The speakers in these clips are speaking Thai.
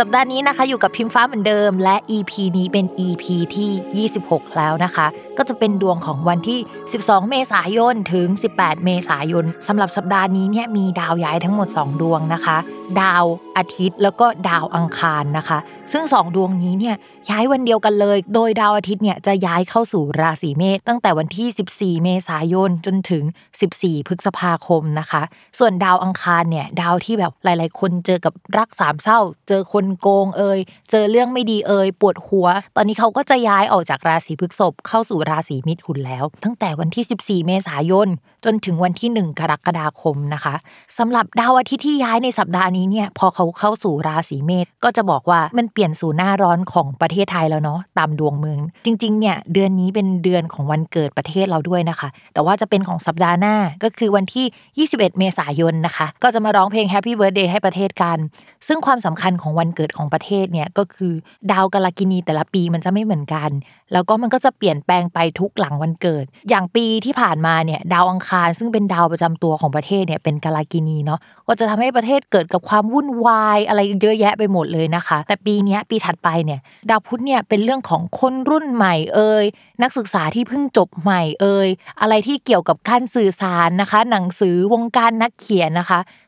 สัปดาห์นี้นะคะอยู่กับพิมฟ้าเหมือนเดิม และ EP นี้เป็น EP ที่ 26 แล้วนะคะ ก็จะเป็นดวงของวันที่ 12 เมษายนถึง 18 เมษายนสำหรับสัปดาห์นี้เนี่ยมีดาวย้ายทั้งหมด 2 ดวงนะคะ ดาวอาทิตย์แล้วก็ดาวอังคารนะคะ ซึ่ง 2 ดวงนี้เนี่ยย้ายวันเดียวกันเลย โดยดาวอาทิตย์เนี่ยจะย้ายเข้าสู่ราศีเมษตั้งแต่วันที่ 14 เมษายนจนถึง 14 พฤษภาคมนะคะ ส่วนดาวอังคารเนี่ยดาวที่แบบหลาย ๆ คนเจอกับรักสามเศร้า เจอคนโกงเอ่ยเจอเรื่องไม่ดีเอ่ยปวดหัว ตอนนี้เขาก็จะย้ายออกจากราศีพฤษภเข้าสู่ราศีมิถุนแล้ว ตั้งแต่วันที่ 14 เมษายน จนถึงวันที่ 1 กรกฎาคมนะคะสำหรับดาวอาทิตย์ที่ย้ายในสัปดาห์นี้เนี่ยพอเขาเข้าสู่ราศีเมษก็จะบอกว่ามันเปลี่ยนสู่หน้าร้อนของประเทศไทยแล้วเนาะตามดวงเมือง จริงๆเนี่ยเดือนนี้เป็นเดือนของวันเกิดประเทศเราด้วยนะคะ แต่ว่าจะเป็นของสัปดาห์หน้าก็คือวันที่ 21 เมษายนนะคะ ก็จะมาร้องเพลง Happy Birthday ให้ประเทศกัน ซึ่งความสำคัญของวันเกิดของประเทศเนี่ยก็คือดาวกาลกินีแต่ละปีมันจะไม่เหมือนกัน แล้วก็มันก็จะเปลี่ยนแปลงไปทุกหลังวันเกิด อย่างปีที่ผ่านมาเนี่ยดาวอังคารซึ่งเป็นดาวประจำตัวของประเทศเนี่ยเป็นกาลากินีเนาะก็จะทำให้ประเทศเกิดกับความวุ่นวายอะไรเยอะแยะไปหมดเลยนะคะ แต่ปีนี้ปีถัดไปเนี่ยดาวพุธเนี่ยเป็นเรื่องของคนรุ่นใหม่เอ่ยนักศึกษาที่เพิ่งจบใหม่เอ่ยอะไรที่เกี่ยวกับการสื่อสารนะคะ หนังสือวงการนักเขียนนะคะ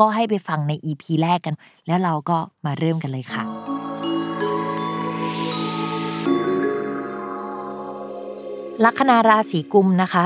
ก็ให้ไปฟังใน EP แรกกัน แล้วเราก็มาเริ่มกันเลยค่ะ ลัคนาราศีกุมนะคะ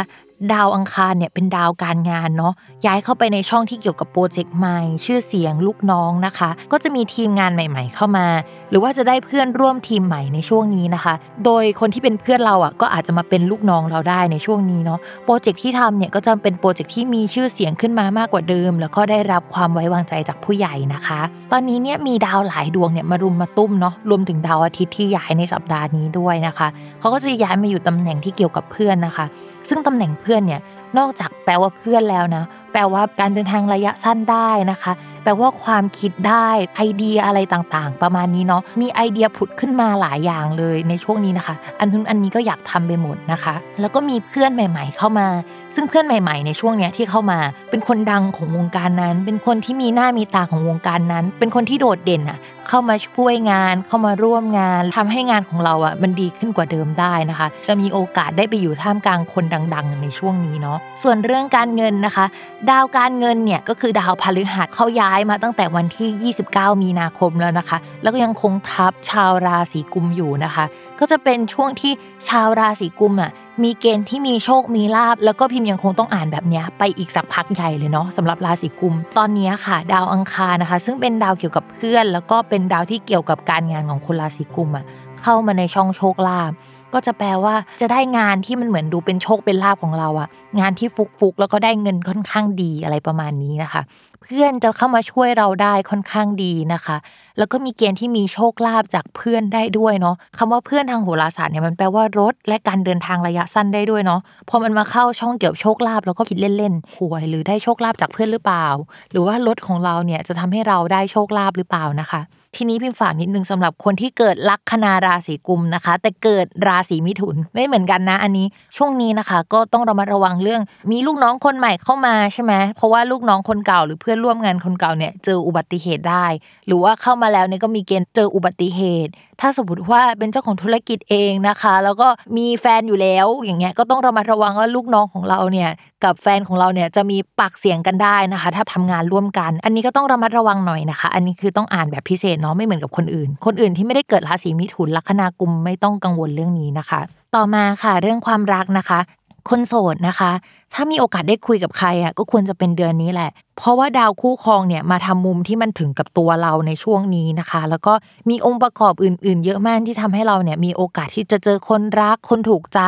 ดาวอังคารเนี่ยเป็นดาวการงานเนาะย้ายเข้าไปในช่องที่เกี่ยวกับโปรเจกต์ใหม่ชื่อเสียงลูกน้องนะคะ ก็จะมีทีมงานใหม่ ๆ เข้ามา หรือว่าจะได้เพื่อนร่วมทีมใหม่ในช่วงนี้นะคะ โดยคนที่เป็นเพื่อนเราอะก็อาจจะมาเป็นลูกน้องเราได้ในช่วงนี้เนาะโปรเจกต์ที่ทำเนี่ยก็จะเป็นโปรเจกต์ที่มีชื่อเสียงขึ้นมามากกว่าเดิม แล้วก็ได้รับความไว้วางใจจากผู้ใหญ่นะคะ ตอนนี้เนี่ยมีดาวหลายดวงเนี่ยมารุมมาตุ้มเนาะรวมถึงดาวอาทิตย์ที่ย้ายในสัปดาห์นี้ด้วยนะคะเขาก็จะย้ายมาอยู่ตำแหน่งที่เกี่ยวกับเพื่อนนะคะ ซึ่งตำแหน่งเพื่อนเนี่ยนอกจากแปลว่าเพื่อนแล้วนะ ลว่าการเดินทางระยะสั้นได้นะคะ แปลว่าความคิดได้ไอเดียอะไรต่างๆ ประมาณนี้เนาะมีไอเดียผุดขึ้นมาหลายอย่างเลยในช่วงนี้นะคะ อันนู้นอันนี้ก็อยากทำไปหมดนะคะ แล้วก็มีเพื่อนใหม่ ๆ เข้ามา ซึ่งเพื่อนใหม่ ๆ ในช่วงเนี้ยที่เข้ามาเป็นคนดังของวงการนั้น เป็นคนที่มีหน้ามีตาของวงการนั้น เป็นคนที่โดดเด่นอะเข้ามาช่วยงาน เข้ามาร่วมงานทำให้งานของเราอะมันดีขึ้นกว่าเดิมได้นะคะ จะมีโอกาสได้ไปอยู่ท่ามกลางคนดัง ๆ ในช่วงนี้เนาะส่วนเรื่องการเงินนะคะดาวการเงินเนี่ยก็คือดาวพฤหัสเขาย้ายมาตั้งแต่วันที่ 29 มีนาคมแล้วนะคะ แล้วก็ยังคงทับชาวราศีกุมอยู่นะคะ ก็จะเป็นช่วงที่ชาวราศีกุมอะมีเกณฑ์ที่มีโชคมีลาบแล้วก็พิมพ์ยังคงต้องอ่านแบบนี้ไปอีกสักพักใหญ่เลยเนาะสำหรับราศีกุม ตอนนี้ค่ะ ดาวอังคารนะคะ ซึ่งเป็นดาวเกี่ยวกับเพื่อน แล้วก็เป็นดาวที่เกี่ยวกับการงานของคนราศีกุมอะเข้ามาในช่องโชคลาภ ก็จะแปลว่าจะได้งานที่มันเหมือนดูเป็นโชคเป็นลาภของเราอะงานที่ฟุกๆแล้วก็ได้เงินค่อนข้างดีอะไรประมาณนี้นะคะเพื่อนจะเข้ามาช่วยเราได้ค่อนข้างดีนะคะ แล้วก็มีเกณฑ์ที่มีโชคลาภจากเพื่อนได้ด้วยเนาะคำว่าเพื่อนทางโหราศาสตร์เนี่ยมันแปลว่ารถและการเดินทางระยะสั้นได้ด้วยเนาะพอมันมาเข้าช่องเกี่ยวโชคลาภแล้วก็คิดเล่นๆหวยหรือได้โชคลาภจากเพื่อนหรือเปล่า หรือว่ารถของเราเนี่ยจะทำให้เราได้โชคลาภหรือเปล่านะคะ ทีนี้พิมฝากนิดนึงสำหรับคนที่เกิดลัคนาราศีกุมนะคะ แต่เกิดราศีมิถุนไม่เหมือนกันนะ อันนี้ช่วงนี้นะคะ ก็ต้องระมัดระวังเรื่อง มีลูกน้องคนใหม่เข้ามาใช่ไหมเพราะว่าลูกน้องคนเก่าหรือพื่อนร่วมงานคนเก่าเนี่ยเจออุบัติเหตุได้ หรือว่าเข้ามาแล้วเนี่ยก็มีเกณฑ์เจออุบัติเหตุ ถ้าสมมติว่าเป็นเจ้าของธุรกิจเองนะคะ แล้วก็มีแฟนอยู่แล้วอย่างเงี้ยก็ต้องระมัดระวังว่าลูกน้องของเราเนี่ยกับแฟนของเราเนี่ยจะมีปากเสียงกันได้นะคะ ถ้าทำงานร่วมกัน อันนี้ก็ต้องระมัดระวังหน่อยนะคะ อันนี้คือต้องอ่านแบบพิเศษเนาะไม่เหมือนกับคนอื่น คนอื่นที่ไม่ได้เกิดราศีมิถุนลัคนากุมไม่ต้องกังวลเรื่องนี้นะคะ ต่อมาค่ะเรื่องความรักนะคะ คนโสดนะคะ ถ้ามีโอกาสได้คุยกับใครอะก็ควรจะเป็นเดือนนี้แหละ เพราะว่าดาวคู่ครองเนี่ยมาทำมุมที่มันถึงกับตัวเราในช่วงนี้นะคะ แล้วก็มีองค์ประกอบอื่น ๆ เยอะมากที่ทำให้เราเนี่ยมีโอกาสที่จะเจอคนรักคนถูกใจ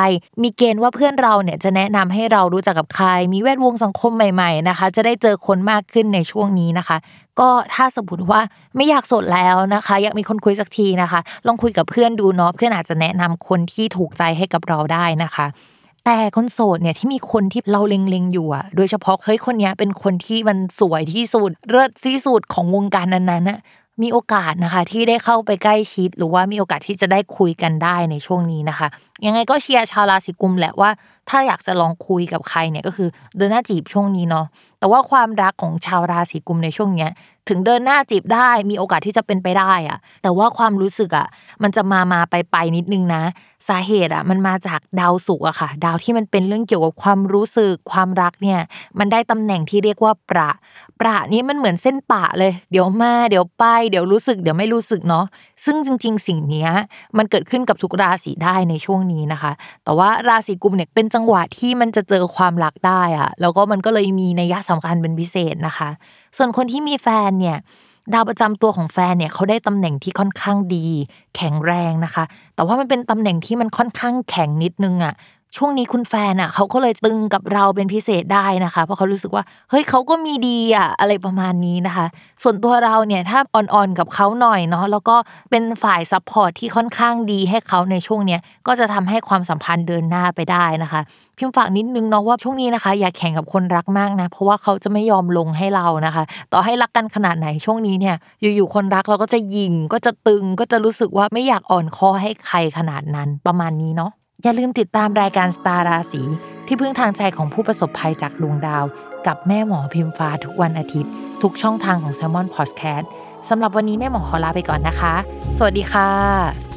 มีเกณฑ์ว่าเพื่อนเราเนี่ยจะแนะนำให้เรารู้จักกับใคร มีแวดวงสังคมใหม่ ๆ นะคะ จะได้เจอคนมากขึ้นในช่วงนี้นะคะ ก็ถ้าสมมติว่าไม่อยากโสดแล้วนะคะ อยากมีคนคุยสักทีนะคะ ลองคุยกับเพื่อนดูเนาะเพื่อนอาจจะแนะนำคนที่ถูกใจให้กับเราได้นะคะ แต่คนโสดเนี่ยที่มีคนที่เราเล็งๆอยู่อะโดยเฉพาะเฮ้ยคนนี้เป็นคนที่มันสวยที่สุดเลิศที่สุดของวงการนั้นๆน่ะมีโอกาสนะคะที่ได้เข้าไปใกล้ชิด หรือว่ามีโอกาสที่จะได้คุยกันได้ในช่วงนี้นะคะ ยังไงก็เชียร์ชาวราศีกุมแหละว่า ถ้าอยากจะลองคุยกับใครเนี่ยก็คือเดินหน้าจีบช่วงนี้เนาะแต่ว่าความรักของชาวราศีกุมในช่วงเนี้ยถึงเดินหน้าจีบได้มีโอกาสที่จะเป็นไปได้อะแต่ว่าความรู้สึกอะมันจะมามาไปไปนิดนึงนะ สาเหตุอะมันมาจากดาวศุกร์อะค่ะ ดาวที่มันเป็นเรื่องเกี่ยวกับความรู้สึกความรักเนี่ย มันได้ตำแหน่งที่เรียกว่าประ ประนี้มันเหมือนเส้นปะเลย เดี๋ยวมาเดี๋ยวไป เดี๋ยวรู้สึก เดี๋ยวไม่รู้สึกเนาะซึ่งจริง ๆ สิ่งนี้มันเกิดขึ้นกับทุกราศีได้ในช่วงนี้นะคะ แต่ว่าราศีกุมเนี่ยเป็นจังังหวะที่มันจะเจอความรักได้อะแล้วก็มันก็เลยมีนัยสำคัญเป็นพิเศษนะคะ ส่วนคนที่มีแฟนเนี่ยดาวประจำตัวของแฟนเนี่ยเขาได้ตำแหน่งที่ค่อนข้างดี แข็งแรงนะคะ แต่ว่ามันเป็นตำแหน่งที่มันค่อนข้างแข็งนิดนึงอะ ช่วงนี้คุณแฟนอะเขาก็เลยตึงกับเราเป็นพิเศษได้นะคะ เพราะเขารู้สึกว่าเฮ้ยเขาก็มีดีอะอะไรประมาณนี้นะคะ ส่วนตัวเราเนี่ยถ้าอ่อนๆกับเขาหน่อยเนาะแล้วก็เป็นฝ่าย support ที่ค่อนข้างดีให้เขาในช่วงเนี้ยก็จะทำให้ความสัมพันธ์เดินหน้าไปได้นะคะ พิมฝากนิดนึงเนาะว่าช่วงนี้นะคะ อย่าแข่งกับคนรักมากนะเพราะว่าเขาจะไม่ยอมลงให้เรานะคะ ต่อให้รักกันขนาดไหนช่วงนี้เนี่ย อยู่ๆคนรักเราก็จะยิงก็จะตึงก็จะรู้สึกว่าไม่อยากอ่อนคอให้ใครขนาดนั้นประมาณนี้เนาะ อย่าลืมติดตามรายการสตาร์ราศีที่พึ่งทางใจของผู้ประสบภัยจากดวงดาว กับแม่หมอพิมฟ้าทุกวันอาทิตย์ ทุกช่องทางของ s ซ l m o n Podcast สำหรับวันนี้แม่หมอขอลาไปก่อนนะคะ สวัสดีค่ะ